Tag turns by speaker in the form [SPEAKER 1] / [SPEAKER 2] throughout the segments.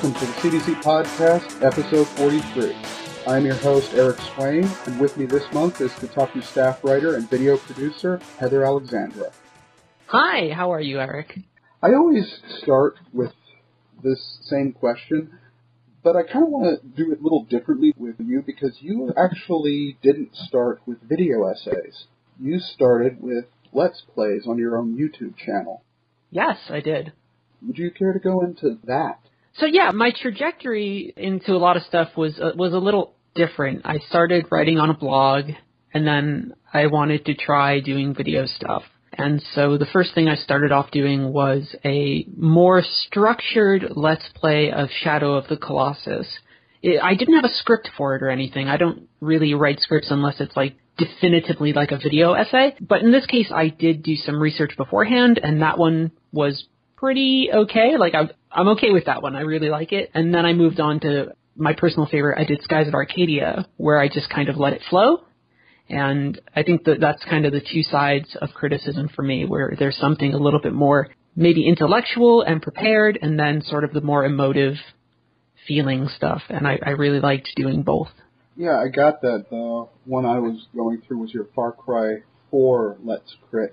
[SPEAKER 1] Welcome to the CDC Podcast, episode 43. I'm your host, Eric Swain, and with me this month is Kotaku staff writer and video producer, Heather Alexandra.
[SPEAKER 2] Hi, how are you, Eric?
[SPEAKER 1] I always start with this same question, but I kind of want to do it a little differently with you because you actually didn't start with video essays. You started with Let's Plays on your own YouTube channel.
[SPEAKER 2] Yes, I did.
[SPEAKER 1] Would you care to go into that?
[SPEAKER 2] So yeah, my trajectory into a lot of stuff was uh, was a little different. I started writing on a blog, and then I wanted to try doing video stuff. And so the first thing I started off doing was a more structured let's play of Shadow of the Colossus. It, I didn't have a script for it or anything. I don't really write scripts unless it's like definitively like a video essay. But in this case, I did do some research beforehand, and that one was pretty okay. Like I, I'm okay with that one. I really like it. And then I moved on to my personal favorite. I did Skies of Arcadia, where I just kind of let it flow. And I think that that's kind of the two sides of criticism for me, where there's something a little bit more maybe intellectual and prepared, and then sort of the more emotive feeling stuff. And I, I really liked doing both.
[SPEAKER 1] Yeah, I got that. The one I was going through was your Far Cry 4 Let's Crit.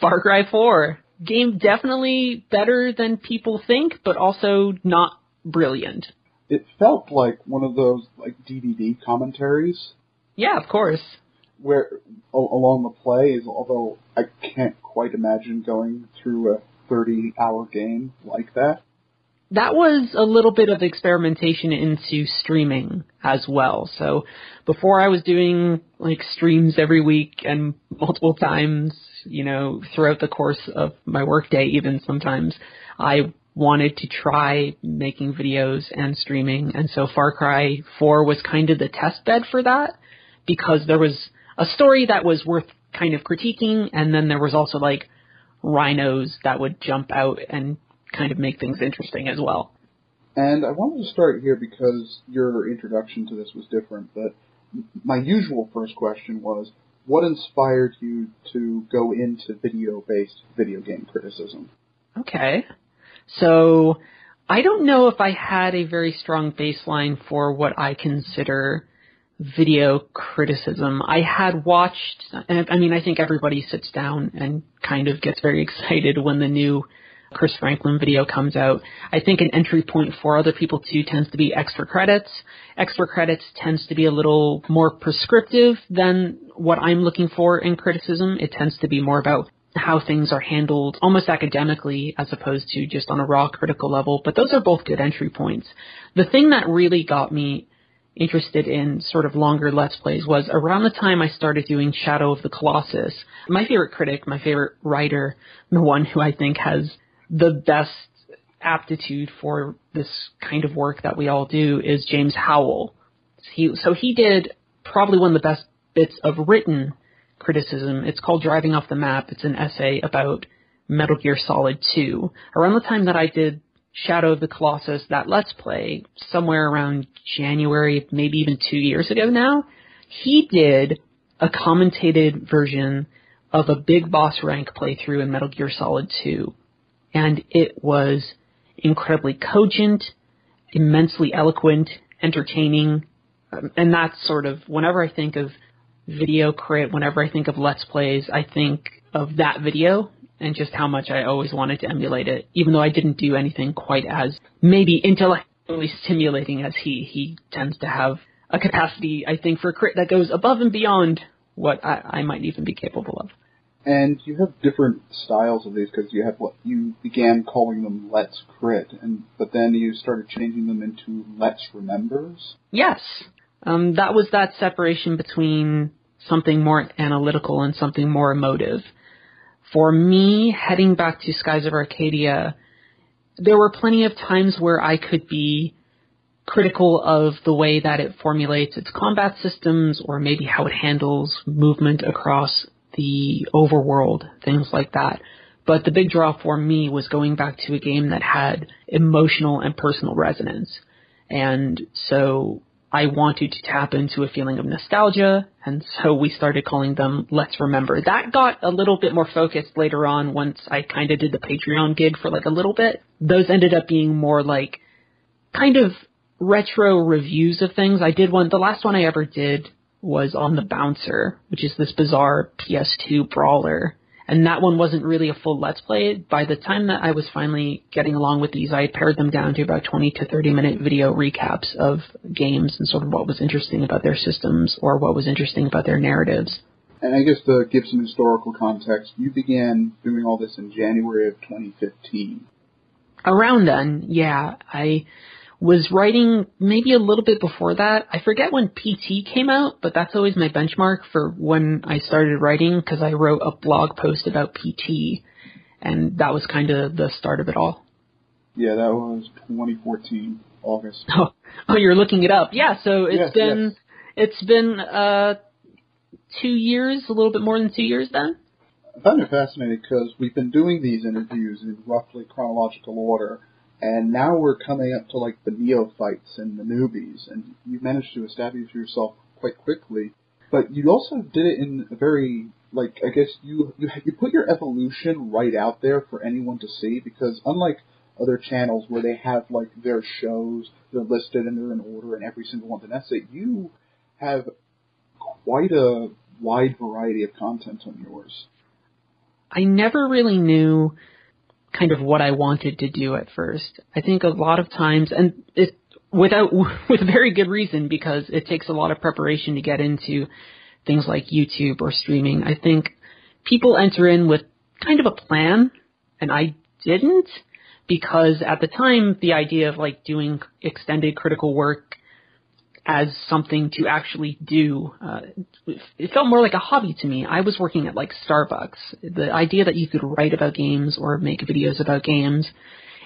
[SPEAKER 2] Far Cry 4 game definitely better than people think, but also not brilliant.
[SPEAKER 1] It felt like one of those like DVD commentaries.
[SPEAKER 2] Yeah, of course.
[SPEAKER 1] Where along the plays, although I can't quite imagine going through a 30-hour game like that.
[SPEAKER 2] That was a little bit of experimentation into streaming as well. So before I was doing like streams every week and multiple times you know, throughout the course of my workday, even sometimes, I wanted to try making videos and streaming. And so Far Cry 4 was kind of the test bed for that because there was a story that was worth kind of critiquing. And then there was also like rhinos that would jump out and kind of make things interesting as well.
[SPEAKER 1] And I wanted to start here because your introduction to this was different, but my usual first question was, what inspired you to go into video-based video game criticism?
[SPEAKER 2] Okay. So, I don't know if I had a very strong baseline for what I consider video criticism. I had watched, I mean, I think everybody sits down and kind of gets very excited when the new Chris Franklin video comes out. I think an entry point for other people too tends to be extra credits. Extra credits tends to be a little more prescriptive than what I'm looking for in criticism. It tends to be more about how things are handled almost academically as opposed to just on a raw critical level, but those are both good entry points. The thing that really got me interested in sort of longer Let's Plays was around the time I started doing Shadow of the Colossus. My favorite critic, my favorite writer, the one who I think has the best aptitude for this kind of work that we all do is James Howell. He, so he did probably one of the best bits of written criticism. It's called Driving Off the Map. It's an essay about Metal Gear Solid 2. Around the time that I did Shadow of the Colossus, that Let's Play, somewhere around January, maybe even two years ago now, he did a commentated version of a big boss rank playthrough in Metal Gear Solid 2 and it was incredibly cogent, immensely eloquent, entertaining, um, and that's sort of whenever I think of video crit, whenever I think of Let's Plays, I think of that video and just how much I always wanted to emulate it, even though I didn't do anything quite as maybe intellectually stimulating as he. He tends to have a capacity, I think, for crit that goes above and beyond what I, I might even be capable of.
[SPEAKER 1] And you have different styles of these because you have what you began calling them Let's Crit, and but then you started changing them into Let's Remembers.
[SPEAKER 2] Yes, um, that was that separation between something more analytical and something more emotive. For me, heading back to Skies of Arcadia, there were plenty of times where I could be critical of the way that it formulates its combat systems or maybe how it handles movement across the overworld, things like that. But the big draw for me was going back to a game that had emotional and personal resonance. And so I wanted to tap into a feeling of nostalgia, and so we started calling them Let's Remember. That got a little bit more focused later on once I kind of did the Patreon gig for like a little bit. Those ended up being more like kind of retro reviews of things. I did one, the last one I ever did was on the Bouncer, which is this bizarre PS2 brawler. And that one wasn't really a full Let's Play. By the time that I was finally getting along with these, I had pared them down to about 20 to 30 minute video recaps of games and sort of what was interesting about their systems or what was interesting about their narratives.
[SPEAKER 1] And I guess to give some historical context, you began doing all this in January of 2015.
[SPEAKER 2] Around then, yeah. I was writing maybe a little bit before that. I forget when PT came out, but that's always my benchmark for when I started writing because I wrote a blog post about PT, and that was kind of the start of it all.
[SPEAKER 1] Yeah, that was 2014 August.
[SPEAKER 2] Oh, oh you're looking it up. Yeah, so it's
[SPEAKER 1] Yes,
[SPEAKER 2] been
[SPEAKER 1] yes.
[SPEAKER 2] it's been uh two years, a little bit more than two years then.
[SPEAKER 1] I found it fascinating because we've been doing these interviews in roughly chronological order, and now we're coming up to like the neophytes and the newbies, and you managed to establish yourself quite quickly. But you also did it in a very like I guess you you you put your evolution right out there for anyone to see because unlike other channels where they have like their shows, they're listed and they're in order and every single one's an essay, you have quite a wide variety of content on yours.
[SPEAKER 2] I never really knew kind of what I wanted to do at first. I think a lot of times, and it without with very good reason because it takes a lot of preparation to get into things like YouTube or streaming. I think people enter in with kind of a plan, and I didn't because at the time the idea of like doing extended critical work as something to actually do. Uh, it felt more like a hobby to me. I was working at like Starbucks. The idea that you could write about games or make videos about games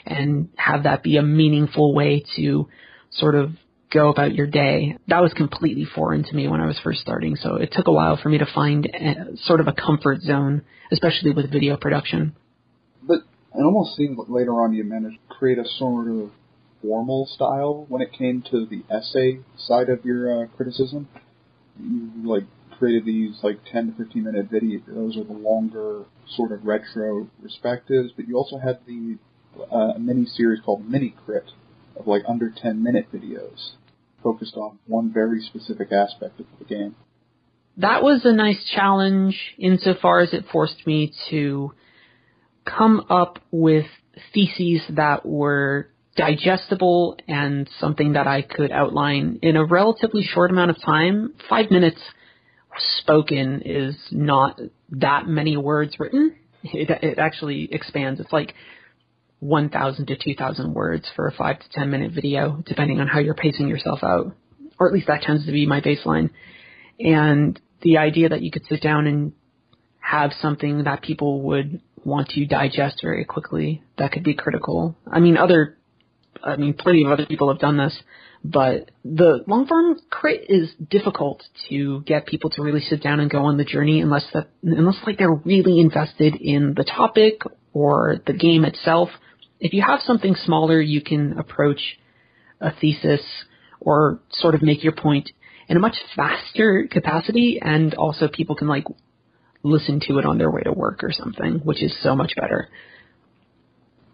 [SPEAKER 2] and have that be a meaningful way to sort of go about your day, that was completely foreign to me when I was first starting. So it took a while for me to find a, sort of a comfort zone, especially with video production.
[SPEAKER 1] But it almost seemed later on you managed to create a sort of formal style when it came to the essay side of your uh, criticism. You like created these like 10 to 15 minute videos. Those are the longer sort of retro perspectives, but you also had the uh, mini series called Mini Crit of like under 10 minute videos focused on one very specific aspect of the game.
[SPEAKER 2] That was a nice challenge insofar as it forced me to come up with theses that were digestible and something that I could outline in a relatively short amount of time. Five minutes spoken is not that many words written. It, it actually expands. It's like 1,000 to 2,000 words for a 5 to 10 minute video, depending on how you're pacing yourself out. Or at least that tends to be my baseline. And the idea that you could sit down and have something that people would want to digest very quickly, that could be critical. I mean, other I mean, plenty of other people have done this, but the long form crit is difficult to get people to really sit down and go on the journey unless that unless like they're really invested in the topic or the game itself. If you have something smaller, you can approach a thesis or sort of make your point in a much faster capacity, and also people can like listen to it on their way to work or something, which is so much better.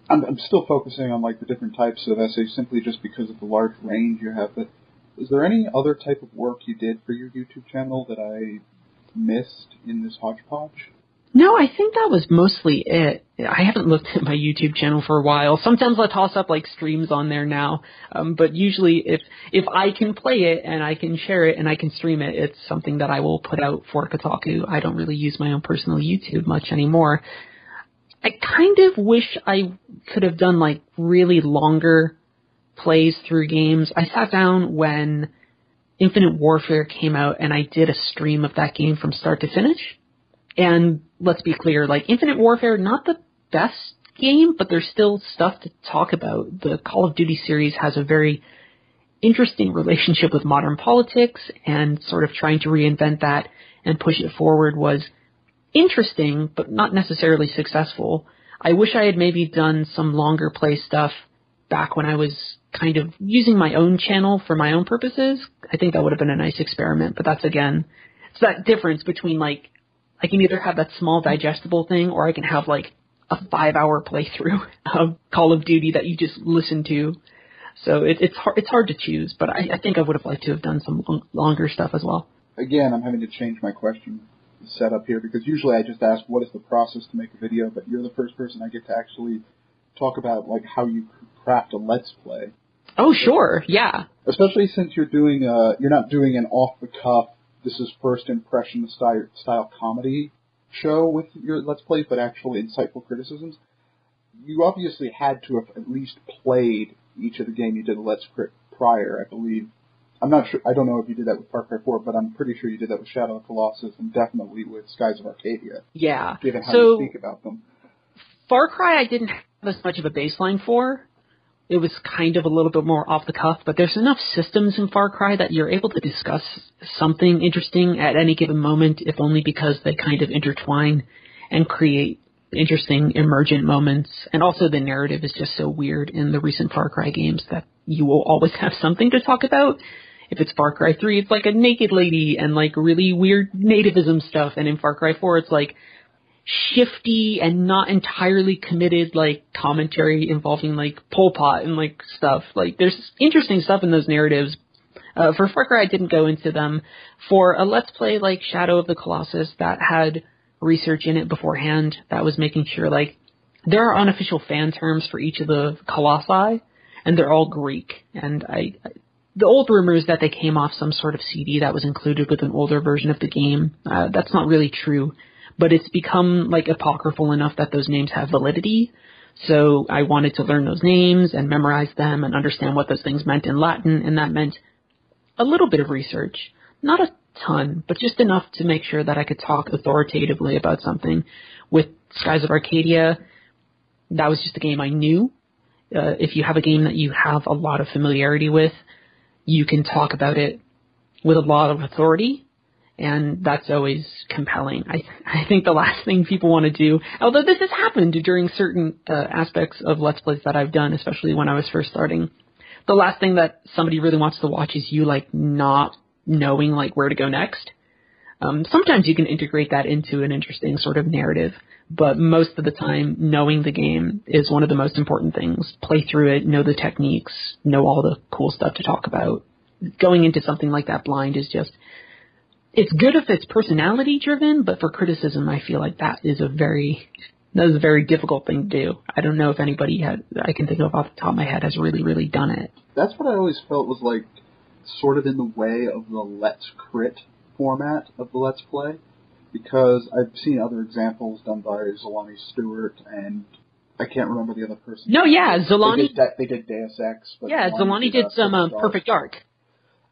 [SPEAKER 1] I'm, I'm still focusing on like the different types of essays simply just because of the large range you have. But is there any other type of work you did for your YouTube channel that I missed in this hodgepodge?
[SPEAKER 2] No, I think that was mostly it. I haven't looked at my YouTube channel for a while. Sometimes I toss up like streams on there now, um, but usually if if I can play it and I can share it and I can stream it, it's something that I will put out for Kotaku. I don't really use my own personal YouTube much anymore. I kind of wish I could have done like really longer plays through games. I sat down when Infinite Warfare came out and I did a stream of that game from start to finish. And let's be clear, like Infinite Warfare, not the best game, but there's still stuff to talk about. The Call of Duty series has a very interesting relationship with modern politics and sort of trying to reinvent that and push it forward was interesting, but not necessarily successful. I wish I had maybe done some longer play stuff back when I was kind of using my own channel for my own purposes. I think that would have been a nice experiment, but that's again, it's that difference between like, I can either have that small digestible thing or I can have like a five hour playthrough of Call of Duty that you just listen to. So it, it's hard, it's hard to choose, but I, I think I would have liked to have done some long, longer stuff as well.
[SPEAKER 1] Again, I'm having to change my question setup here because usually I just ask what is the process to make a video, but you're the first person I get to actually talk about like how you craft a let's play.
[SPEAKER 2] Oh sure, yeah.
[SPEAKER 1] Especially since you're doing uh you're not doing an off the cuff this is first impression style, style comedy show with your let's plays, but actually insightful criticisms. You obviously had to have at least played each of the game you did a let's crit prior, I believe. I'm not sure. I don't know if you did that with Far Cry 4, but I'm pretty sure you did that with Shadow of the Colossus and definitely with Skies of Arcadia.
[SPEAKER 2] Yeah.
[SPEAKER 1] Given how
[SPEAKER 2] so,
[SPEAKER 1] you speak about them.
[SPEAKER 2] Far Cry, I didn't have as much of a baseline for. It was kind of a little bit more off the cuff, but there's enough systems in Far Cry that you're able to discuss something interesting at any given moment, if only because they kind of intertwine and create interesting emergent moments. And also the narrative is just so weird in the recent Far Cry games that you will always have something to talk about if it's Far Cry 3, it's like a naked lady and like really weird nativism stuff. And in Far Cry 4, it's like shifty and not entirely committed like commentary involving like Pol Pot and like stuff. Like there's interesting stuff in those narratives. Uh, for Far Cry, I didn't go into them. For a Let's Play like Shadow of the Colossus that had research in it beforehand, that was making sure like there are unofficial fan terms for each of the colossi, and they're all Greek. And I, the old rumors that they came off some sort of CD that was included with an older version of the game. Uh, that's not really true, but it's become like apocryphal enough that those names have validity. So I wanted to learn those names and memorize them and understand what those things meant in Latin, and that meant a little bit of research. Not a ton, but just enough to make sure that I could talk authoritatively about something. With Skies of Arcadia, that was just a game I knew. Uh, if you have a game that you have a lot of familiarity with, you can talk about it with a lot of authority, and that's always compelling. I I think the last thing people want to do, although this has happened during certain uh, aspects of Let's Plays that I've done, especially when I was first starting, the last thing that somebody really wants to watch is you like not knowing like where to go next. Um, sometimes you can integrate that into an interesting sort of narrative, but most of the time, knowing the game is one of the most important things. Play through it, know the techniques, know all the cool stuff to talk about. Going into something like that blind is just, it's good if it's personality driven, but for criticism, I feel like that is a very, that is a very difficult thing to do. I don't know if anybody had, I can think of off the top of my head has really, really done it.
[SPEAKER 1] That's what I always felt was like, sort of in the way of the Let's Crit format of the Let's Play because I've seen other examples done by Zolani Stewart and I can't remember the other person.
[SPEAKER 2] No, yeah, Zolani.
[SPEAKER 1] They did, they did Deus Ex. But
[SPEAKER 2] yeah, Zolani did, did some uh, Perfect Dark.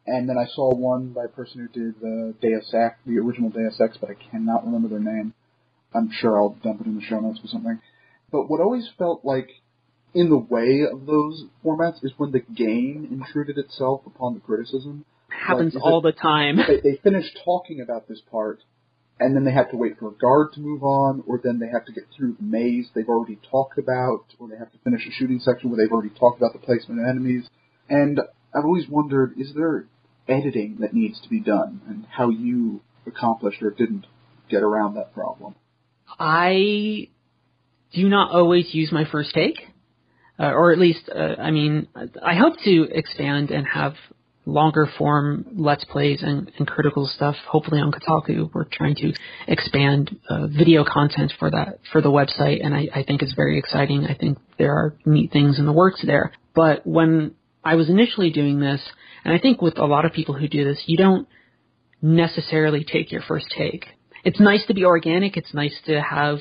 [SPEAKER 1] And then I saw one by a person who did the Deus Ex, the original Deus Ex, but I cannot remember their name. I'm sure I'll dump it in the show notes or something. But what always felt like in the way of those formats is when the game intruded itself upon the criticism.
[SPEAKER 2] Happens like, all the time.
[SPEAKER 1] They, they finished talking about this part, and then they have to wait for a guard to move on, or then they have to get through the maze they've already talked about, or they have to finish a shooting section where they've already talked about the placement of enemies. And I've always wondered, is there editing that needs to be done, and how you accomplished or didn't get around that problem?
[SPEAKER 2] I do not always use my first take, uh, or at least, uh, I mean, I hope to expand and have longer form let's plays and, and critical stuff. Hopefully on Kotaku, we're trying to expand uh, video content for that for the website, and I, I think it's very exciting. I think there are neat things in the works there. But when I was initially doing this, and I think with a lot of people who do this, you don't necessarily take your first take. It's nice to be organic. It's nice to have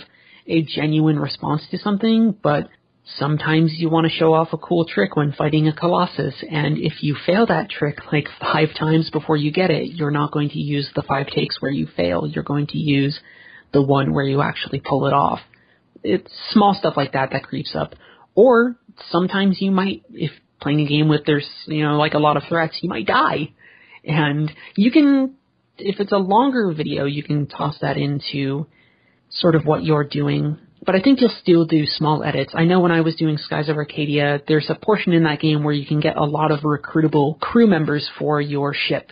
[SPEAKER 2] a genuine response to something, but Sometimes you want to show off a cool trick when fighting a Colossus, and if you fail that trick like five times before you get it, you're not going to use the five takes where you fail. You're going to use the one where you actually pull it off. It's small stuff like that that creeps up. Or sometimes you might, if playing a game with there's, you know, like a lot of threats, you might die. And you can, if it's a longer video, you can toss that into sort of what you're doing but I think you'll still do small edits. I know when I was doing Skies of Arcadia, there's a portion in that game where you can get a lot of recruitable crew members for your ship.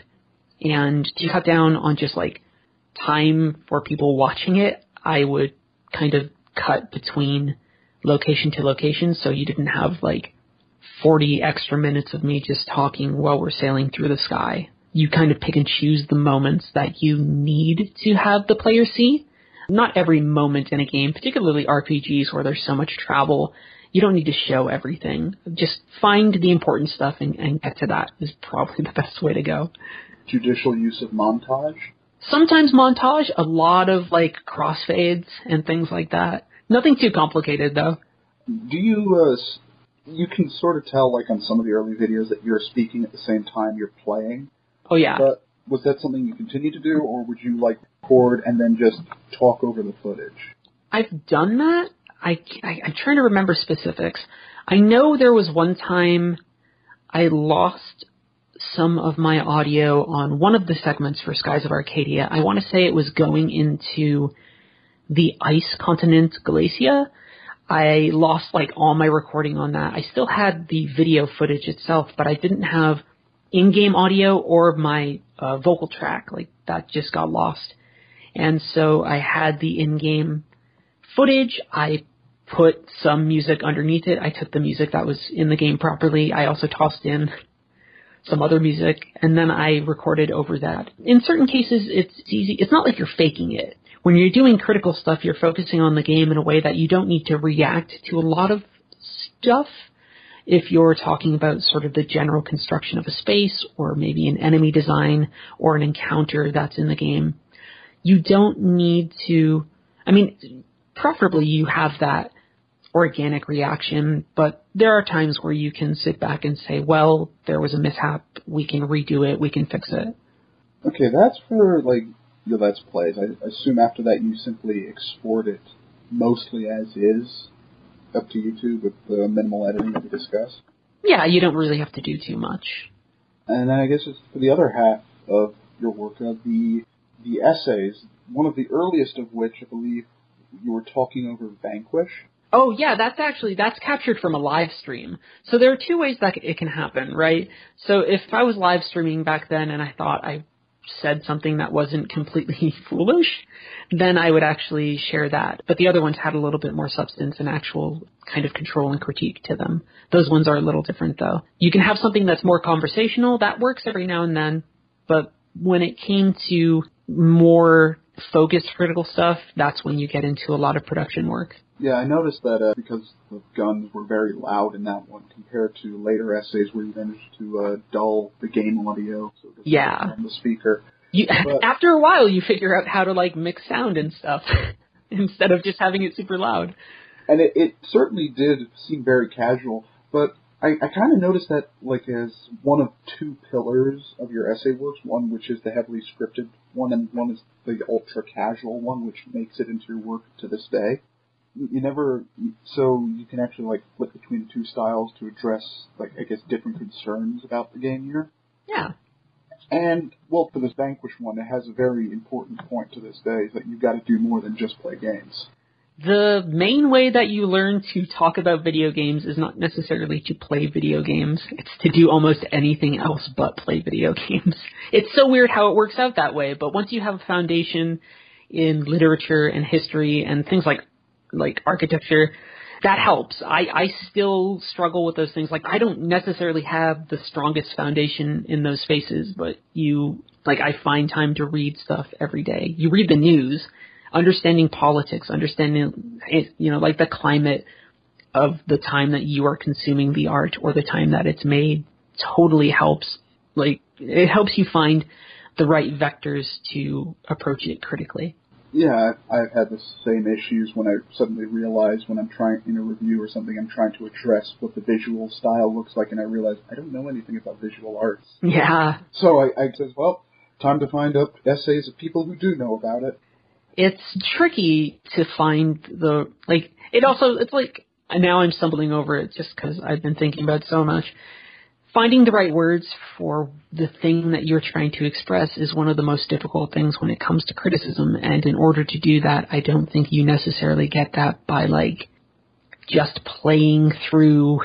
[SPEAKER 2] And to cut down on just like time for people watching it, I would kind of cut between location to location so you didn't have like 40 extra minutes of me just talking while we're sailing through the sky. You kind of pick and choose the moments that you need to have the player see. Not every moment in a game, particularly RPGs where there's so much travel, you don't need to show everything. Just find the important stuff and, and get to that is probably the best way to go.
[SPEAKER 1] Judicial use of montage?
[SPEAKER 2] Sometimes montage, a lot of like crossfades and things like that. Nothing too complicated though.
[SPEAKER 1] Do you, uh, you can sort of tell like on some of the early videos that you're speaking at the same time you're playing.
[SPEAKER 2] Oh yeah.
[SPEAKER 1] But was that something you continue to do or would you like record and then just talk over the footage?
[SPEAKER 2] I've done that. I, I I'm trying to remember specifics. I know there was one time I lost some of my audio on one of the segments for Skies of Arcadia. I want to say it was going into the ice continent Glacia. I lost like all my recording on that. I still had the video footage itself, but I didn't have in-game audio or my uh, vocal track. Like that just got lost. And so I had the in-game footage. I put some music underneath it. I took the music that was in the game properly. I also tossed in some other music and then I recorded over that. In certain cases, it's easy. It's not like you're faking it. When you're doing critical stuff, you're focusing on the game in a way that you don't need to react to a lot of stuff. If you're talking about sort of the general construction of a space or maybe an enemy design or an encounter that's in the game, you don't need to, I mean, preferably you have that organic reaction, but there are times where you can sit back and say, well, there was a mishap, we can redo it, we can fix it.
[SPEAKER 1] Okay, that's for like your Let's Plays. I assume after that you simply export it mostly as is up to YouTube with the minimal editing that we discussed.
[SPEAKER 2] Yeah, you don't really have to do too much.
[SPEAKER 1] And then I guess it's for the other half of your work, uh, the the essays. One of the earliest of which I believe you were talking over Vanquish.
[SPEAKER 2] Oh yeah, that's actually that's captured from a live stream. So there are two ways that it can happen, right? So if I was live streaming back then and I thought I said something that wasn't completely foolish, then I would actually share that. But the other ones had a little bit more substance and actual kind of control and critique to them. Those ones are a little different though. You can have something that's more conversational, that works every now and then, but when it came to more focused critical stuff, that's when you get into a lot of production work.
[SPEAKER 1] Yeah, I noticed that uh, because the guns were very loud in that one compared to later essays where you managed to uh, dull the game audio so
[SPEAKER 2] yeah.
[SPEAKER 1] from the speaker.
[SPEAKER 2] You,
[SPEAKER 1] But-
[SPEAKER 2] after a while, you figure out how to like mix sound and stuff instead of just having it super loud.
[SPEAKER 1] And it, it certainly did seem very casual, but I, I kind of noticed that like as one of two pillars of your essay works, one which is the heavily scripted one, and one is the ultra casual one, which makes it into your work to this day. You never, so you can actually like flip between the two styles to address like I guess different concerns about the game here.
[SPEAKER 2] Yeah.
[SPEAKER 1] And well, for this Vanquish one, it has a very important point to this day is that you've got to do more than just play games.
[SPEAKER 2] The main way that you learn to talk about video games is not necessarily to play video games. It's to do almost anything else but play video games. It's so weird how it works out that way, but once you have a foundation in literature and history and things like like architecture, that helps. I, I still struggle with those things. Like I don't necessarily have the strongest foundation in those spaces, but you like I find time to read stuff every day. You read the news, understanding politics, understanding eh, you know, like the climate of the time that you are consuming the art or the time that it's made totally helps. Like it helps you find the right vectors to approach it critically.
[SPEAKER 1] Yeah, I've, I've had the same issues when I suddenly realize when I'm trying in a review or something, I'm trying to address what the visual style looks like, and I realize I don't know anything about visual arts.
[SPEAKER 2] Yeah,
[SPEAKER 1] So I, I says, well, time to find up essays of people who do know about it.
[SPEAKER 2] it's tricky to find the like it also it's like now I'm stumbling over it just because I've been thinking about it so much. Finding the right words for the thing that you're trying to express is one of the most difficult things when it comes to criticism. And in order to do that, I don't think you necessarily get that by like just playing through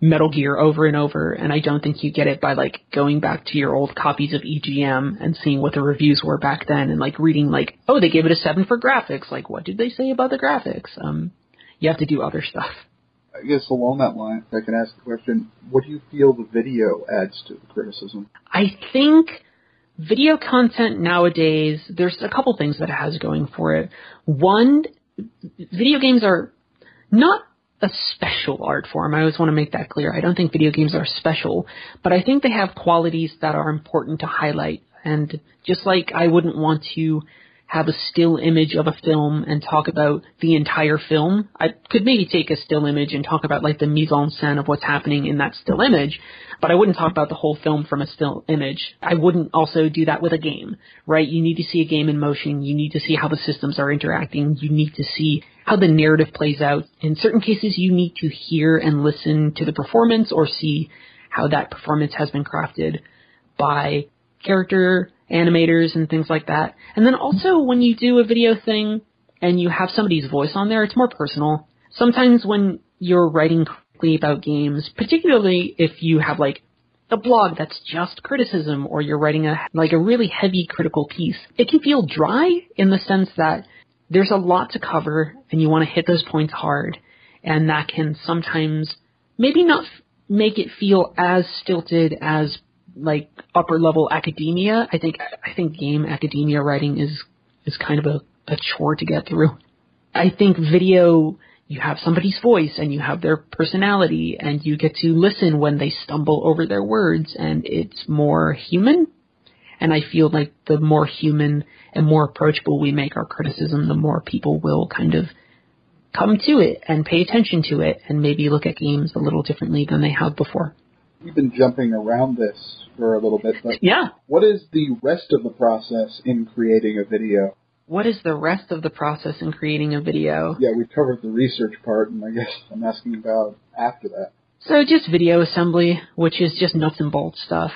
[SPEAKER 2] Metal Gear over and over, and I don't think you get it by like going back to your old copies of EGM and seeing what the reviews were back then and like reading like, oh, they gave it a seven for graphics. Like, what did they say about the graphics? Um, you have to do other stuff.
[SPEAKER 1] I guess along that line, I can ask the question, what do you feel the video adds to the criticism?
[SPEAKER 2] I think video content nowadays, there's a couple things that it has going for it. One, video games are not a special art form. I always want to make that clear. I don't think video games are special, but I think they have qualities that are important to highlight. And just like I wouldn't want to have a still image of a film and talk about the entire film. I could maybe take a still image and talk about like the mise en scène of what's happening in that still image, but I wouldn't talk about the whole film from a still image. I wouldn't also do that with a game, right? You need to see a game in motion. You need to see how the systems are interacting. You need to see how the narrative plays out. In certain cases, you need to hear and listen to the performance or see how that performance has been crafted by character animators and things like that. And then also when you do a video thing and you have somebody's voice on there, it's more personal. Sometimes when you're writing quickly about games, particularly if you have like a blog that's just criticism or you're writing a like a really heavy critical piece, it can feel dry in the sense that there's a lot to cover and you want to hit those points hard and that can sometimes maybe not make it feel as stilted as like upper level academia. I think I think game academia writing is is kind of a, a chore to get through. I think video you have somebody's voice and you have their personality and you get to listen when they stumble over their words and it's more human. And I feel like the more human and more approachable we make our criticism, the more people will kind of come to it and pay attention to it and maybe look at games a little differently than they have before.
[SPEAKER 1] We've been jumping around this for a little bit, but
[SPEAKER 2] yeah.
[SPEAKER 1] what is the rest of the process in creating a video?
[SPEAKER 2] What is the rest of the process in creating a video?
[SPEAKER 1] Yeah, we've covered the research part, and I guess I'm asking about after that.
[SPEAKER 2] So just video assembly, which is just nuts and bolts stuff.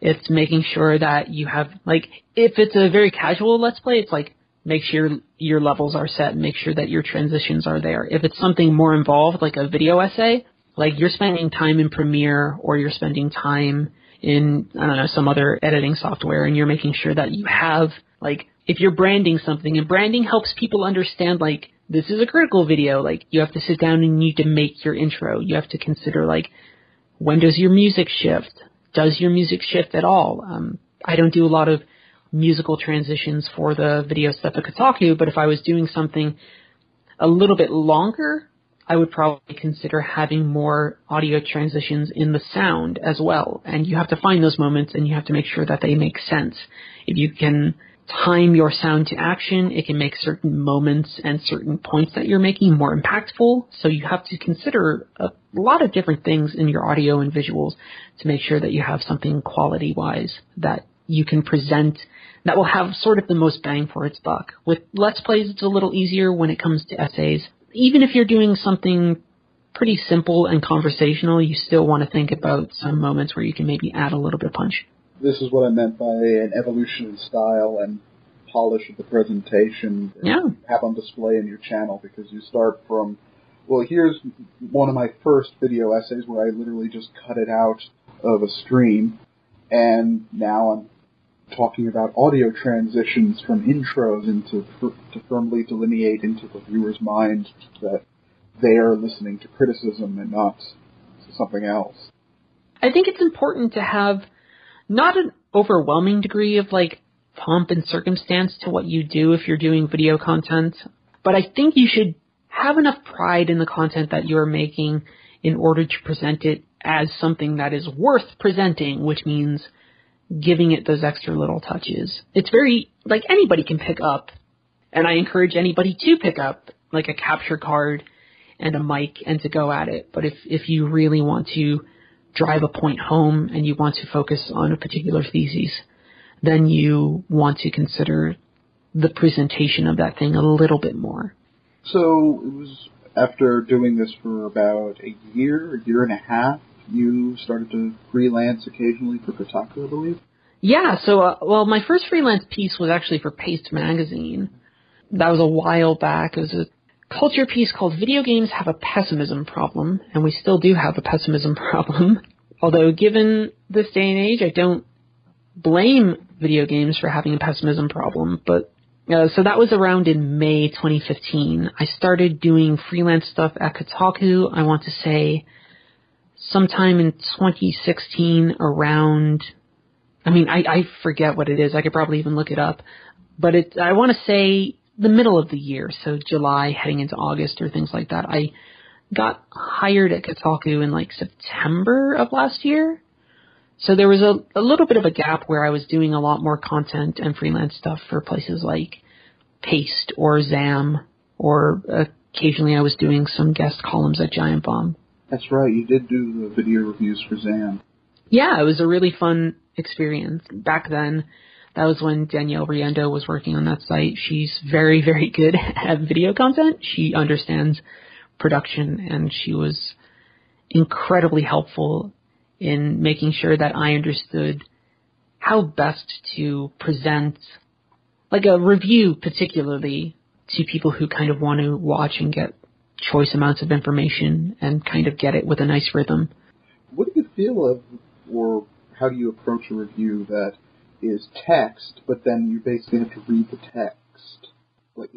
[SPEAKER 2] It's making sure that you have, like, if it's a very casual Let's Play, it's like, make sure your levels are set, and make sure that your transitions are there. If it's something more involved, like a video essay, like you're spending time in Premiere or you're spending time in, I don't know, some other editing software and you're making sure that you have, like, if you're branding something and branding helps people understand, like, this is a critical video, like, you have to sit down and you need to make your intro. You have to consider, like, when does your music shift? Does your music shift at all? Um, I don't do a lot of musical transitions for the video stuff at Kotaku, but if I was doing something a little bit longer, I would probably consider having more audio transitions in the sound as well. And you have to find those moments and you have to make sure that they make sense. If you can time your sound to action, it can make certain moments and certain points that you're making more impactful. So you have to consider a lot of different things in your audio and visuals to make sure that you have something quality wise that you can present that will have sort of the most bang for its buck. With Let's Plays, it's a little easier when it comes to essays even if you're doing something pretty simple and conversational, you still want to think about some moments where you can maybe add a little bit of punch.
[SPEAKER 1] This is what I meant by an evolution in style and polish of the presentation
[SPEAKER 2] yeah.
[SPEAKER 1] have on display in your channel because you start from, well, here's one of my first video essays where I literally just cut it out of a stream, and now I'm talking about audio transitions from intros into to firmly delineate into the viewer's mind that they are listening to criticism and not something else.
[SPEAKER 2] I think it's important to have not an overwhelming degree of like pomp and circumstance to what you do if you're doing video content, but I think you should have enough pride in the content that you're making in order to present it as something that is worth presenting, which means giving it those extra little touches. It's very, like anybody can pick up, and I encourage anybody to pick up like a capture card and a mic and to go at it. But if, if you really want to drive a point home and you want to focus on a particular thesis, then you want to consider the presentation of that thing a little bit more.
[SPEAKER 1] So it was after doing this for about a year, a year and a half, you started to freelance occasionally for Kotaku, I believe.
[SPEAKER 2] Yeah, so uh, well, my first freelance piece was actually for Paste Magazine. That was a while back. It was a culture piece called "Video Games Have a Pessimism Problem," and we still do have a pessimism problem. Although, given this day and age, I don't blame video games for having a pessimism problem, but Uh, so that was around in May 2015. I started doing freelance stuff at Kotaku. I want to say sometime in 2016 around, I mean, I, I forget what it is. I could probably even look it up, but it, I want to say the middle of the year. So July heading into August or things like that. I got hired at Kotaku in like September of last year. So there was a, a little bit of a gap where I was doing a lot more content and freelance stuff for places like Paste or Zam, or occasionally I was doing some guest columns at Giant Bomb.
[SPEAKER 1] That's right, you did do the video reviews for Zam.
[SPEAKER 2] Yeah, it was a really fun experience. Back then, that was when Danielle Riendeau was working on that site. She's very, very good at video content. She understands production and she was incredibly helpful in making sure that I understood how best to present like a review particularly to people who kind of want to watch and get choice amounts of information and kind of get it with a nice rhythm.
[SPEAKER 1] What do you feel of or how do you approach a review that is text, but then you basically have to read the text? Like,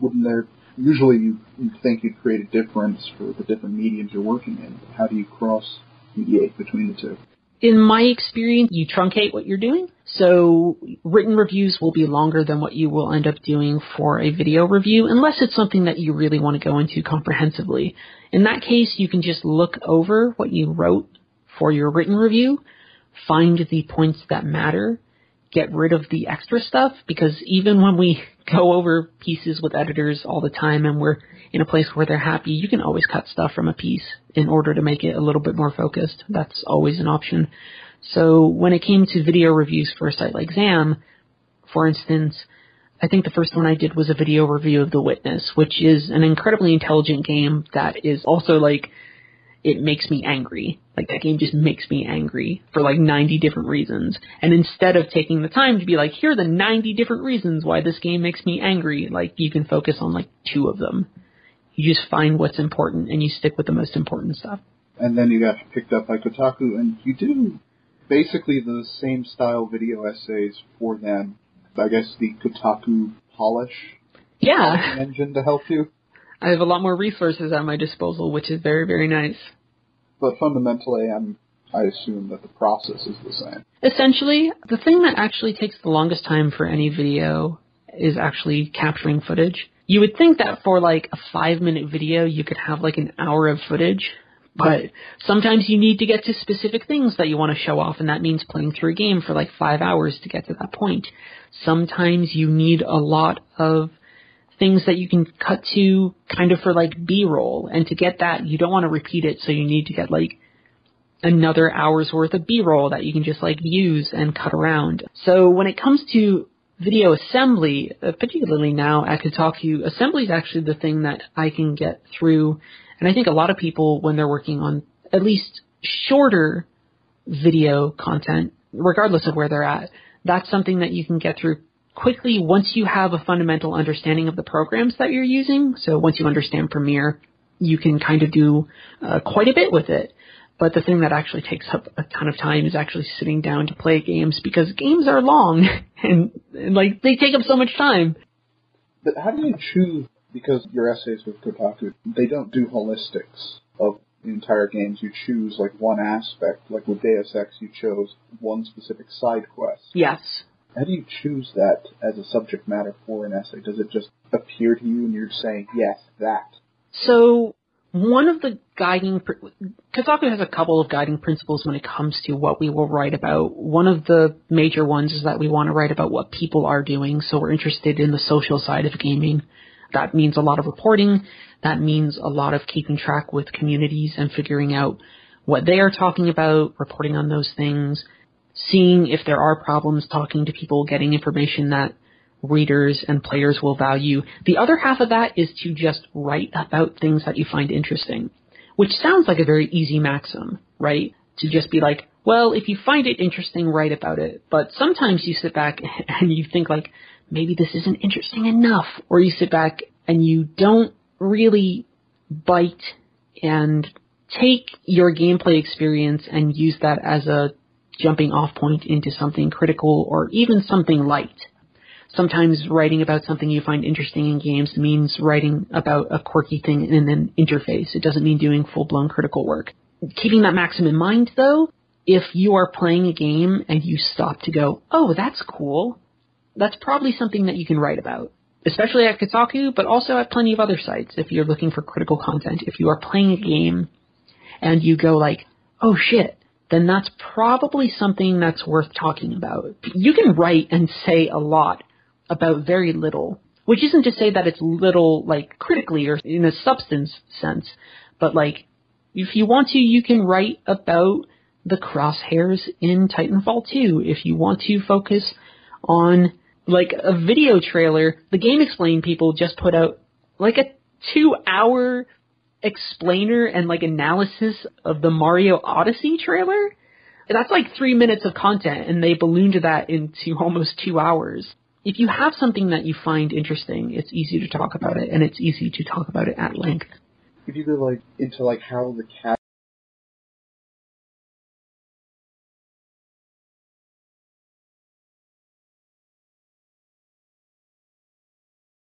[SPEAKER 1] wouldn't there usually you you think you'd create a difference for the different mediums you're working in? How do you cross mediate between the two?
[SPEAKER 2] In my experience, you truncate what you're doing. So written reviews will be longer than what you will end up doing for a video review, unless it's something that you really want to go into comprehensively. In that case, you can just look over what you wrote for your written review, find the points that matter, get rid of the extra stuff because even when we go over pieces with editors all the time and we're in a place where they're happy, you can always cut stuff from a piece in order to make it a little bit more focused. That's always an option. So when it came to video reviews for a site like Zam, for instance, I think the first one I did was a video review of The Witness, which is an incredibly intelligent game that is also like it makes me angry. Like that game just makes me angry for like 90 different reasons. And instead of taking the time to be like, here are the 90 different reasons why this game makes me angry, like you can focus on like two of them. You just find what's important and you stick with the most important stuff.
[SPEAKER 1] And then you got picked up by Kotaku and you do basically the same style video essays for them. I guess the Kotaku polish
[SPEAKER 2] yeah.
[SPEAKER 1] engine to help you.
[SPEAKER 2] I have a lot more resources at my disposal, which is very, very nice.
[SPEAKER 1] But fundamentally, I'm, I assume that the process is the same.
[SPEAKER 2] Essentially, the thing that actually takes the longest time for any video is actually capturing footage. You would think that for like a five minute video, you could have like an hour of footage, but sometimes you need to get to specific things that you want to show off, and that means playing through a game for like five hours to get to that point. Sometimes you need a lot of things that you can cut to kind of for like B-roll. And to get that, you don't want to repeat it, so you need to get like another hour's worth of B-roll that you can just like use and cut around. So when it comes to video assembly, uh, particularly now at Kotaku, assembly is actually the thing that I can get through. And I think a lot of people, when they're working on at least shorter video content, regardless of where they're at, that's something that you can get through quickly once you have a fundamental understanding of the programs that you're using. So once you understand Premiere, you can kind of do uh, quite a bit with it. But the thing that actually takes up a ton of time is actually sitting down to play games because games are long and, and like they take up so much time.
[SPEAKER 1] But how do you choose? Because your essays with Kotaku, they don't do holistics of the entire games. You choose like one aspect. Like with Deus Ex, you chose one specific side quest.
[SPEAKER 2] Yes.
[SPEAKER 1] How do you choose that as a subject matter for an essay? Does it just appear to you and you're saying, yes, that?
[SPEAKER 2] So, one of the guiding, Kotaku has a couple of guiding principles when it comes to what we will write about. One of the major ones is that we want to write about what people are doing, so we're interested in the social side of gaming. That means a lot of reporting. That means a lot of keeping track with communities and figuring out what they are talking about, reporting on those things, seeing if there are problems, talking to people, getting information that readers and players will value. The other half of that is to just write about things that you find interesting, which sounds like a very easy maxim, right? To just be like, well, if you find it interesting, write about it. But sometimes you sit back and you think like, maybe this isn't interesting enough, or you sit back and you don't really bite and take your gameplay experience and use that as a jumping off point into something critical or even something light. sometimes writing about something you find interesting in games means writing about a quirky thing in an interface. It doesn't mean doing full blown critical work. Keeping that maxim in mind though, if you are playing a game and you stop to go, oh, that's cool, that's probably something that you can write about. Especially at Kotaku, but also at plenty of other sites if you're looking for critical content. If you are playing a game and you go like, oh shit, then that's probably something that's worth talking about. You can write and say a lot about very little, which isn't to say that it's little like critically or in a substance sense, but like if you want to, you can write about the crosshairs in Titanfall 2. If you want to focus on like a video trailer, the GameXplain people just put out like a two hour explainer and like analysis of the Mario Odyssey trailer. That's like three minutes of content and they ballooned that into almost two hours. If you have something that you find interesting, it's easy to talk about it and it's easy to talk about it at length.
[SPEAKER 1] If you go like into like how the cat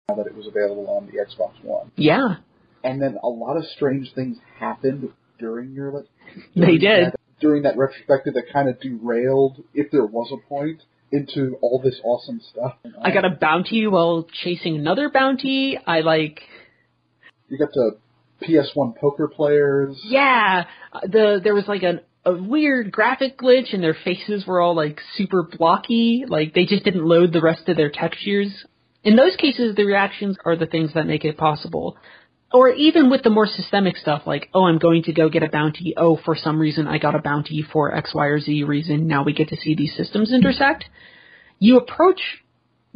[SPEAKER 1] that it was available on the Xbox One.
[SPEAKER 2] Yeah.
[SPEAKER 1] And then a lot of strange things happened during your like
[SPEAKER 2] They did.
[SPEAKER 1] that, during that retrospective that kind of derailed, if there was a point, into all this awesome stuff.
[SPEAKER 2] I got a bounty while chasing another bounty. I like
[SPEAKER 1] You got the PS1 poker players.
[SPEAKER 2] Yeah, the there was like a a weird graphic glitch, and their faces were all like super blocky. Like they just didn't load the rest of their textures. In those cases, the reactions are the things that make it possible. Or even with the more systemic stuff, like oh, I'm going to go get a bounty. Oh, for some reason I got a bounty for X, Y, or Z reason. Now we get to see these systems intersect. You approach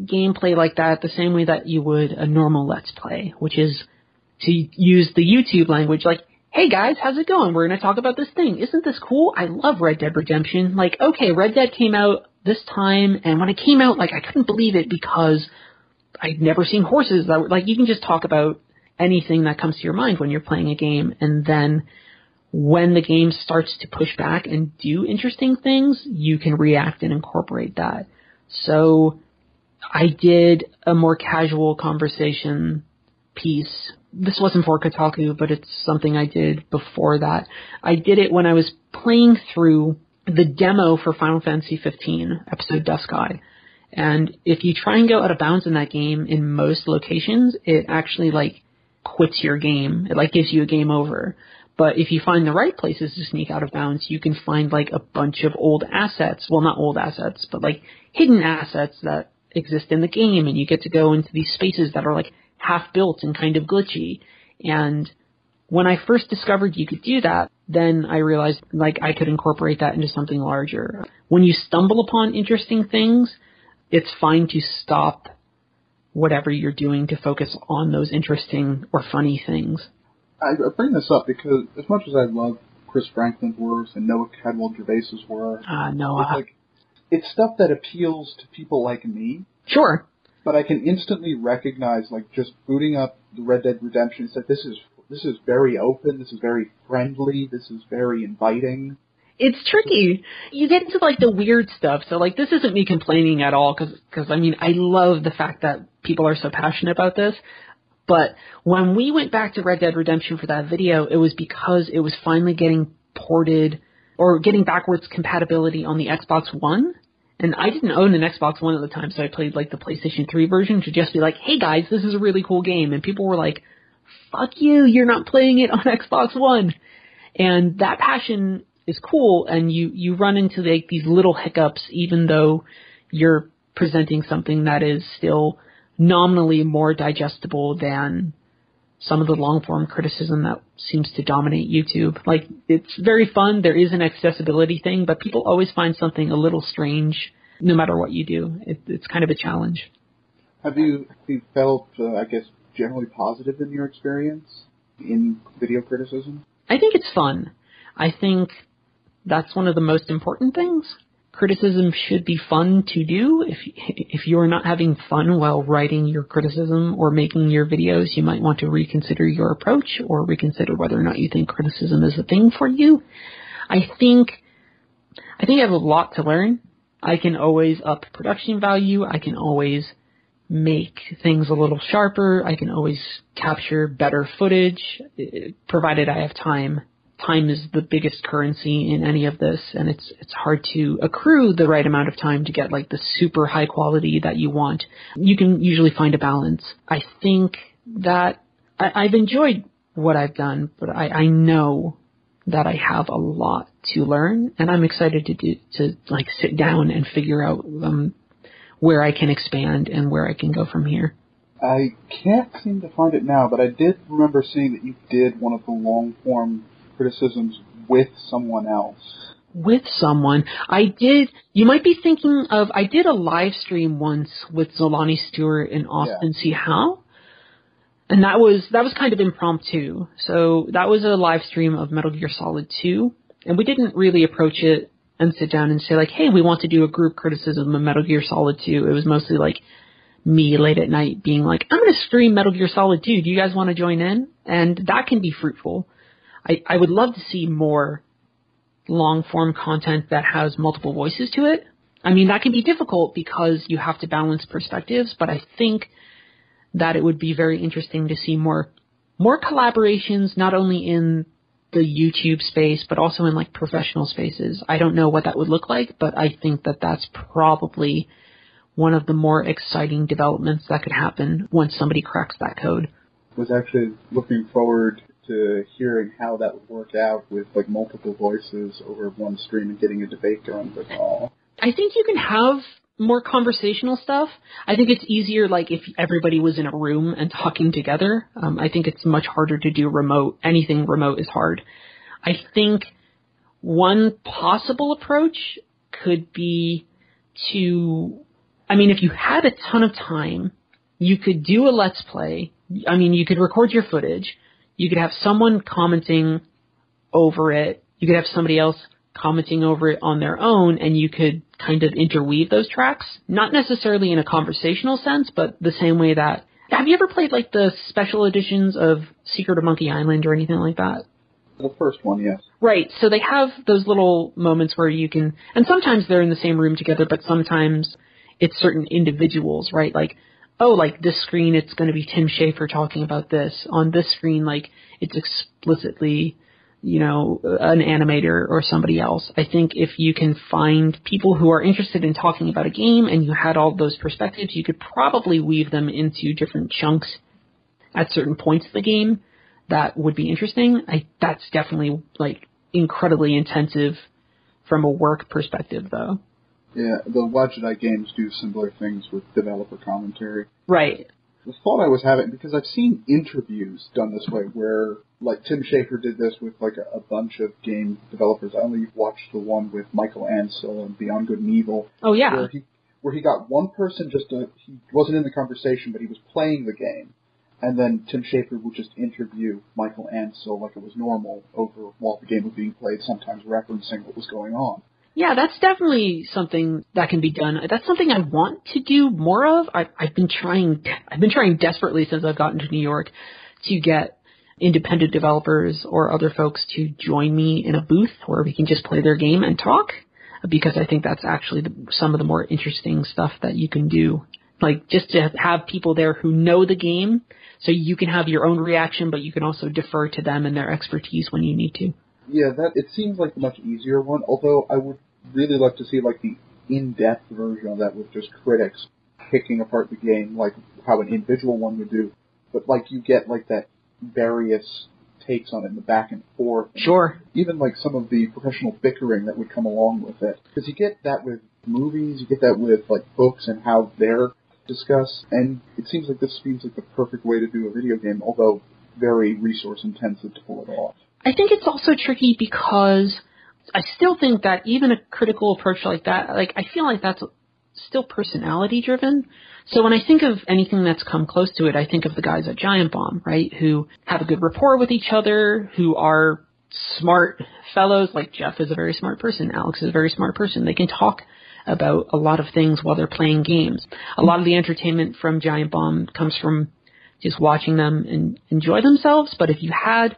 [SPEAKER 2] gameplay like that the same way that you would a normal Let's Play, which is to use the YouTube language, like, hey guys, how's it going? We're gonna talk about this thing. Isn't this cool? I love Red Dead Redemption. Like, okay, Red Dead came out this time, and when it came out, like, I couldn't believe it because I'd never seen horses that were, like, you can just talk about anything that comes to your mind when you're playing a game, and then when the game starts to push back and do interesting things, you can react and incorporate that. So, I did a more casual conversation piece this wasn't for Kotaku, but it's something I did before that. I did it when I was playing through the demo for Final Fantasy 15, episode Duscae. And if you try and go out of bounds in that game in most locations, it actually like quits your game. It like gives you a game over. But if you find the right places to sneak out of bounds, you can find like a bunch of old assets. Well, not old assets, but like hidden assets that exist in the game and you get to go into these spaces that are like half built and kind of glitchy. And when I first discovered you could do that, then I realized like I could incorporate that into something larger. When you stumble upon interesting things, it's fine to stop whatever you're doing to focus on those interesting or funny things.
[SPEAKER 1] I bring this up because as much as I love Chris Franklin's works and Noah Caldwell-Gervais's work,
[SPEAKER 2] uh, no,
[SPEAKER 1] it's like it's stuff that appeals to people like me.
[SPEAKER 2] Sure.
[SPEAKER 1] But I can instantly recognize, like, just booting up the Red Dead Redemption. It's like this is this is very open. This is very friendly. This is very inviting.
[SPEAKER 2] It's tricky. You get into like the weird stuff. So like this isn't me complaining at all because because I mean I love the fact that people are so passionate about this. But when we went back to Red Dead Redemption for that video, it was because it was finally getting ported or getting backwards compatibility on the Xbox One. And I didn't own an Xbox One at the time, so I played like the PlayStation 3 version to just be like, hey guys, this is a really cool game. And people were like, fuck you, you're not playing it on Xbox One. And that passion is cool, and you, you run into like these little hiccups even though you're presenting something that is still nominally more digestible than some of the long form criticism that seems to dominate YouTube. Like it's very fun. There is an accessibility thing, but people always find something a little strange, no matter what you do. It, it's kind of a challenge.
[SPEAKER 1] Have you, have you felt, uh, I guess, generally positive in your experience in video criticism?
[SPEAKER 2] I think it's fun. I think that's one of the most important things. Criticism should be fun to do. If if you're not having fun while writing your criticism or making your videos, you might want to reconsider your approach or reconsider whether or not you think criticism is a thing for you. I think I think I have a lot to learn. I can always up production value. I can always make things a little sharper. I can always capture better footage, eh, provided I have time. Time is the biggest currency in any of this, and it's it's hard to accrue the right amount of time to get like the super high quality that you want. You can usually find a balance. I think that I, I've enjoyed what I've done, but I, I know that I have a lot to learn, and I'm excited to do to like sit down and figure out um, where I can expand and where I can go from here.
[SPEAKER 1] I can't seem to find it now, but I did remember seeing that you did one of the long form criticisms with someone else.
[SPEAKER 2] With someone. I did, you might be thinking of, I did a live stream once with Zolani Stewart and Austin
[SPEAKER 1] Yeah.
[SPEAKER 2] C. Howe. And that was, that was kind of impromptu. So that was a live stream of Metal Gear Solid 2. And we didn't really approach it and sit down and say like, hey, we want to do a group criticism of Metal Gear Solid 2. It was mostly like me late at night being like, I'm going to stream Metal Gear Solid 2. Do you guys want to join in? And that can be fruitful. I, I would love to see more long form content that has multiple voices to it. I mean, that can be difficult because you have to balance perspectives, but I think that it would be very interesting to see more, more collaborations, not only in the YouTube space, but also in like professional spaces. I don't know what that would look like, but I think that that's probably one of the more exciting developments that could happen once somebody cracks that code.
[SPEAKER 1] Was actually looking forward to hearing how that would work out with like multiple voices over one stream and getting a debate going with all.
[SPEAKER 2] I think you can have more conversational stuff. I think it's easier like if everybody was in a room and talking together. Um, I think it's much harder to do remote. Anything remote is hard. I think one possible approach could be to, I mean, if you had a ton of time, you could do a let's play. I mean, you could record your footage. You could have someone commenting over it. You could have somebody else commenting over it on their own and you could kind of interweave those tracks. Not necessarily in a conversational sense, but the same way that have you ever played like the special editions of Secret of Monkey Island or anything like that?
[SPEAKER 1] The first one, yes.
[SPEAKER 2] Right. So they have those little moments where you can, and sometimes they're in the same room together, but sometimes it's certain individuals, right? Like, oh, like this screen, it's going to be Tim Schafer talking about this. On this screen, like, it's explicitly, you know, an animator or somebody else. I think if you can find people who are interested in talking about a game and you had all those perspectives, you could probably weave them into different chunks at certain points of the game that would be interesting. I, that's definitely like incredibly intensive from a work perspective though.
[SPEAKER 1] Yeah, the Wajidai games do similar things with developer commentary.
[SPEAKER 2] Right.
[SPEAKER 1] The thought I was having, because I've seen interviews done this way, where like Tim Schafer did this with like a, a bunch of game developers. I only watched the one with Michel Ancel and Beyond Good and Evil,
[SPEAKER 2] Oh yeah.
[SPEAKER 1] where he where he got one person just to, he wasn't in the conversation, but he was playing the game, and then Tim Schafer would just interview Michel Ancel like it was normal over while the game was being played, sometimes referencing what was going on.
[SPEAKER 2] Yeah, that's definitely something that can be done. That's something I want to do more of. I, I've been trying, I've been trying desperately since I've gotten to New York to get independent developers or other folks to join me in a booth where we can just play their game and talk because I think that's actually the, some of the more interesting stuff that you can do. Like just to have people there who know the game so you can have your own reaction, but you can also defer to them and their expertise when you need to.
[SPEAKER 1] Yeah, that it seems like the much easier one. Although I would really like to see like the in-depth version of that with just critics picking apart the game, like how an individual one would do. But like you get like that various takes on it in the back and forth.
[SPEAKER 2] Sure.
[SPEAKER 1] Even like some of the professional bickering that would come along with it, because you get that with movies, you get that with like books and how they're discussed, and it seems like this seems like the perfect way to do a video game, although very resource intensive to pull it off.
[SPEAKER 2] I think it's also tricky because I still think that even a critical approach like that, like I feel like that's still personality driven. So when I think of anything that's come close to it, I think of the guys at Giant Bomb, right? Who have a good rapport with each other, who are smart fellows. Like Jeff is a very smart person. Alex is a very smart person. They can talk about a lot of things while they're playing games. A lot of the entertainment from Giant Bomb comes from just watching them and enjoy themselves. But if you had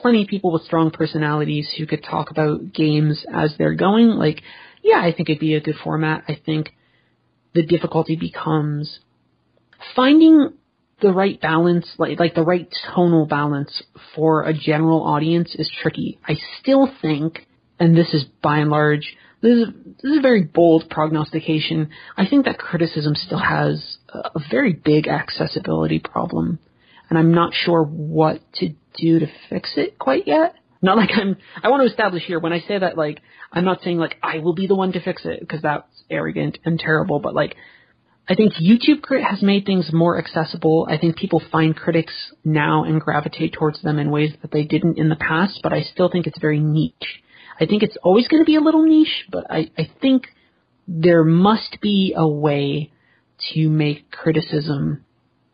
[SPEAKER 2] plenty of people with strong personalities who could talk about games as they're going, like, yeah, I think it'd be a good format. I think the difficulty becomes finding the right balance, like like the right tonal balance for a general audience is tricky. I still think, and this is by and large, this is, this is a very bold prognostication. I think that criticism still has a, a very big accessibility problem, and I'm not sure what to do to fix it quite yet. Not like I'm, I want to establish here when I say that, like, I'm not saying like I will be the one to fix it because that's arrogant and terrible, but like, I think YouTube Crit has made things more accessible. I think people find critics now and gravitate towards them in ways that they didn't in the past, but I still think it's very niche. I think it's always going to be a little niche, but I, I think there must be a way to make criticism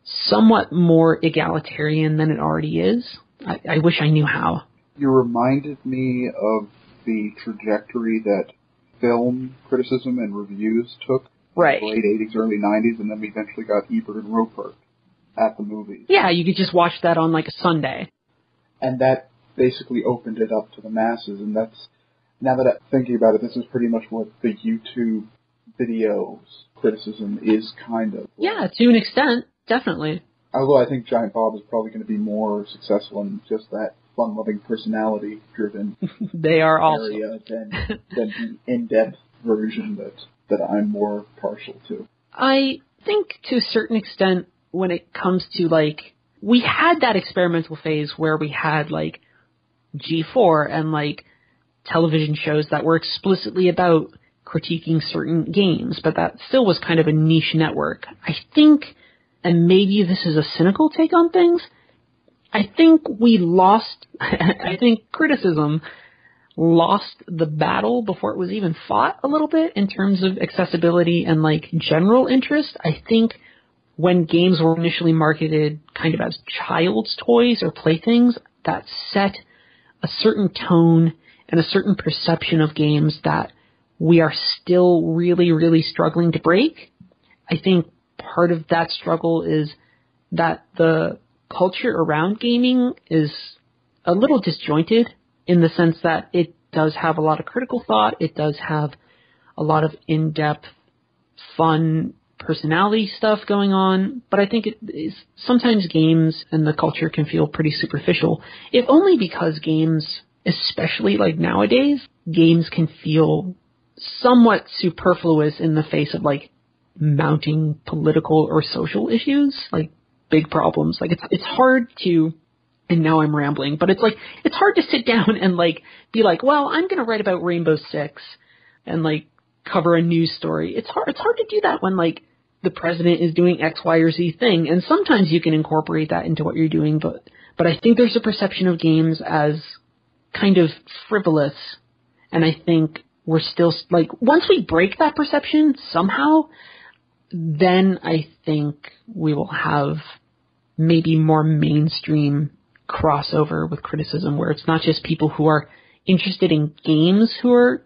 [SPEAKER 2] somewhat more egalitarian than it already is. I, I wish I knew how.
[SPEAKER 1] You reminded me of the trajectory that film criticism and reviews took
[SPEAKER 2] Right.
[SPEAKER 1] in the late 80s, early 90s, and then we eventually got Ebert and Roeper at the movies.
[SPEAKER 2] Yeah, you could just watch that on like a Sunday.
[SPEAKER 1] And that basically opened it up to the masses, and that's, now that I'm thinking about it, this is pretty much what the YouTube videos criticism is kind of.
[SPEAKER 2] Yeah, to an extent, definitely.
[SPEAKER 1] Although I think Giant Bomb is probably going to be more successful in just that fun-loving, personality-driven
[SPEAKER 2] They are also.
[SPEAKER 1] area than, than the in-depth version that, that I'm more partial to.
[SPEAKER 2] I think to a certain extent when it comes to like we had that experimental phase where we had like G4 and like television shows that were explicitly about critiquing certain games, but that still was kind of a niche network. I think, and maybe this is a cynical take on things, I think we lost, I think criticism lost the battle before it was even fought a little bit in terms of accessibility and like general interest. I think when games were initially marketed kind of as child's toys or playthings, that set a certain tone and a certain perception of games that we are still really, really struggling to break. I think part of that struggle is that the culture around gaming is a little disjointed in the sense that it does have a lot of critical thought, it does have a lot of in-depth, fun personality stuff going on, but I think it is sometimes games and the culture can feel pretty superficial, if only because games, especially like nowadays, games can feel somewhat superfluous in the face of like mounting political or social issues, like big problems. Like it's it's hard to and now I'm rambling, but it's like it's hard to sit down and like be like, well, I'm going to write about Rainbow Six and like cover a news story. It's hard it's hard to do that when like the president is doing X, Y, or Z thing, and sometimes you can incorporate that into what you're doing, but but I think there's a perception of games as kind of frivolous, and I think we're still like once we break that perception somehow, then I think we will have maybe more mainstream crossover with criticism where it's not just people who are interested in games who are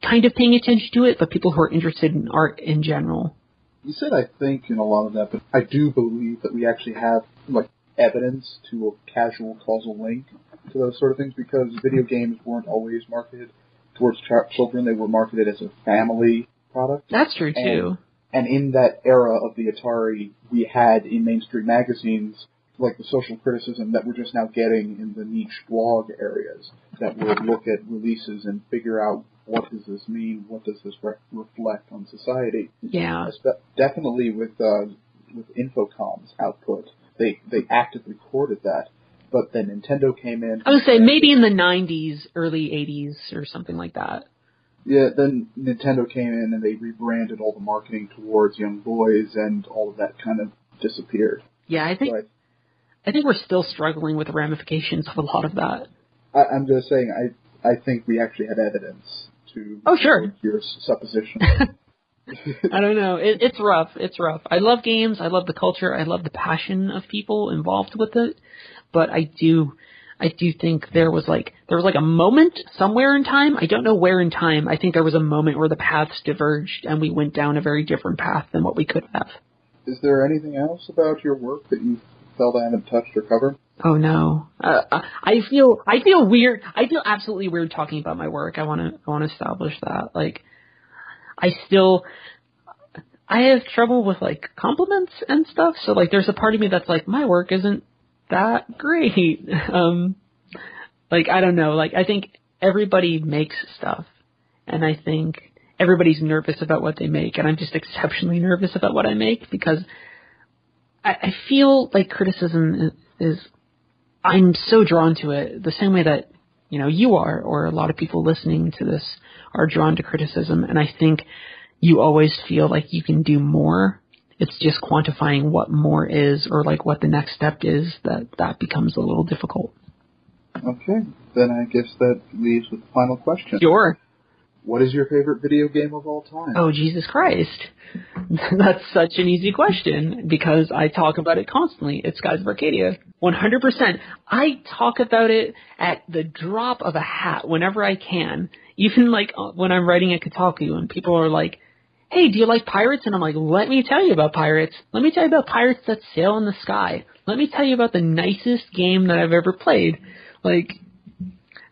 [SPEAKER 2] kind of paying attention to it, but people who are interested in art in general.
[SPEAKER 1] You said I think in a lot of that, but I do believe that we actually have like evidence to a casual causal link to those sort of things because video games weren't always marketed towards ch- children; they were marketed as a family product.
[SPEAKER 2] That's true too.
[SPEAKER 1] And in that era of the Atari, we had in mainstream magazines like the social criticism that we're just now getting in the niche blog areas that would look at releases and figure out what does this mean, what does this re- reflect on society.
[SPEAKER 2] yeah.
[SPEAKER 1] Definitely with uh, with Infocom's output, they they actively courted that. But then Nintendo came in.
[SPEAKER 2] I would say maybe in the 90s, early 80s, or something like that.
[SPEAKER 1] Yeah, then Nintendo came in and they rebranded all the marketing towards young boys, and all of that kind of disappeared.
[SPEAKER 2] Yeah, I think
[SPEAKER 1] So
[SPEAKER 2] I think we're still struggling with the ramifications of a lot of that.
[SPEAKER 1] I, I, I'm just saying, I I think we actually had evidence to
[SPEAKER 2] Oh, sure.
[SPEAKER 1] your supposition.
[SPEAKER 2] I don't know. It, it's rough. It's rough. I love games. I love the culture. I love the passion of people involved with it. But I do, I do think there was like there was like a moment somewhere in time. I don't know where in time. I think there was a moment where the paths diverged and we went down a very different path than what we could have.
[SPEAKER 1] Is there anything else about your work that you felt I haven't touched or covered?
[SPEAKER 2] Oh no. Uh, I feel I feel weird. I feel absolutely weird talking about my work. I want to I want to establish that. Like I still I have trouble with like compliments and stuff. So like, there's a part of me that's like, my work isn't that great. Um, like I don't know. Like I think everybody makes stuff, and I think everybody's nervous about what they make, and I'm just exceptionally nervous about what I make because I, I feel like criticism is, is. I'm so drawn to it the same way that you know you are, or a lot of people listening to this are drawn to criticism, and I think you always feel like you can do more. It's just quantifying what more is or like what the next step is that that becomes a little difficult.
[SPEAKER 1] Okay, then I guess that leaves with the final question.
[SPEAKER 2] Sure.
[SPEAKER 1] What is your favorite video game of all time?
[SPEAKER 2] Oh, Jesus Christ. That's such an easy question because I talk about it constantly. It's Skies of Arcadia. 100%. I talk about it at the drop of a hat whenever I can. Even like uh, when I'm writing at Kotaku and people are like, hey, do you like pirates? And I'm like, let me tell you about pirates. Let me tell you about pirates that sail in the sky. Let me tell you about the nicest game that I've ever played. Like,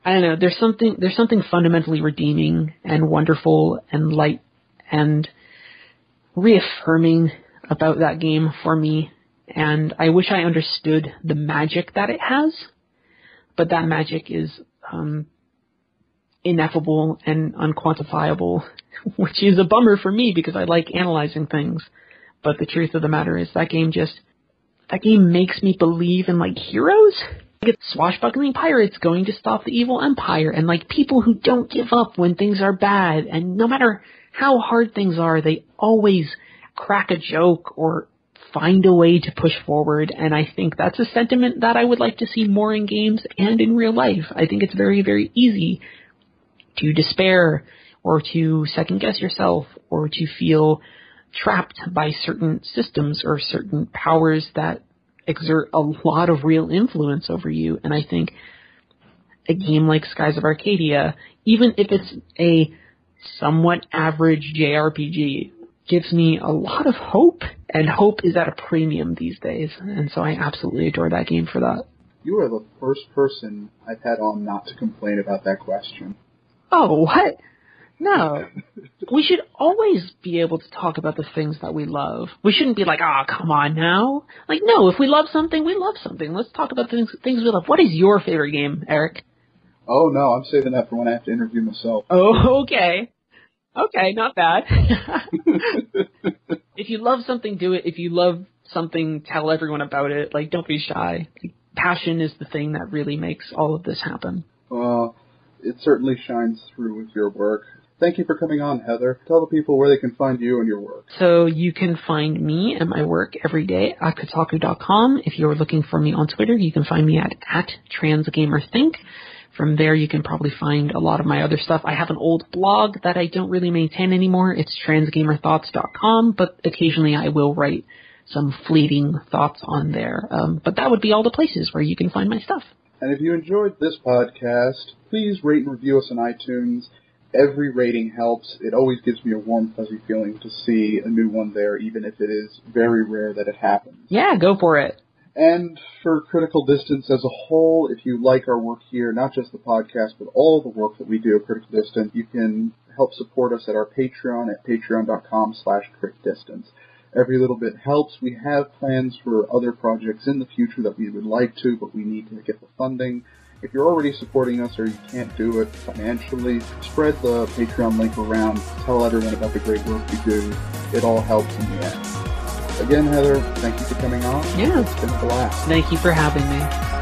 [SPEAKER 2] I don't know. There's something there's something fundamentally redeeming and wonderful and light and reaffirming about that game for me. And I wish I understood the magic that it has, but that magic is um, ineffable and unquantifiable, which is a bummer for me because I like analyzing things. But the truth of the matter is that game just that game makes me believe in like heroes Get swashbuckling pirates going to stop the evil empire and like people who don't give up when things are bad and no matter how hard things are, they always crack a joke or find a way to push forward and I think that's a sentiment that I would like to see more in games and in real life. I think it's very, very easy to despair or to second guess yourself or to feel trapped by certain systems or certain powers that exert a lot of real influence over you. And I think a game like Skies of Arcadia, even if it's a somewhat average JRPG, gives me a lot of hope. And hope is at a premium these days. And so I absolutely adore that game for that.
[SPEAKER 1] You are the first person I've had on not to complain about that question.
[SPEAKER 2] Oh, what? No. we should always be able to talk about the things that we love. We shouldn't be like, ah, oh, come on now. Like, no, if we love something, we love something. Let's talk about things, things we love. What is your favorite game, Eric?
[SPEAKER 1] Oh, no, I'm saving that for when I have to interview myself.
[SPEAKER 2] Oh, okay. Okay, not bad. if you love something, do it. If you love something, tell everyone about it. Like, don't be shy. Passion is the thing that really makes all of this happen.
[SPEAKER 1] Well, it certainly shines through with your work. Thank you for coming on, Heather. Tell the people where they can find you and your work.
[SPEAKER 2] So you can find me and my work every day at Kotaku.com. If you're looking for me on Twitter, you can find me at, at TransGamerThink. From there, you can probably find a lot of my other stuff. I have an old blog that I don't really maintain anymore. It's transgamerthoughts.com, but occasionally I will write some fleeting thoughts on there. Um, but that would be all the places where you can find my stuff.
[SPEAKER 1] And if you enjoyed this podcast, please rate and review us on iTunes every rating helps. It always gives me a warm, fuzzy feeling to see a new one there, even if it is very rare that it happens.
[SPEAKER 2] Yeah, go for it.
[SPEAKER 1] And for Critical Distance as a whole, if you like our work here, not just the podcast, but all the work that we do at Critical Distance, you can help support us at our Patreon at patreon.com slash critdistance. Every little bit helps. We have plans for other projects in the future that we would like to, but we need to get the funding. If you're already supporting us or you can't do it financially, spread the Patreon link around. Tell everyone about the great work we do. It all helps in the end. Again, Heather, thank you for coming on.
[SPEAKER 2] Yeah.
[SPEAKER 1] It's been a blast.
[SPEAKER 2] Thank you for having me.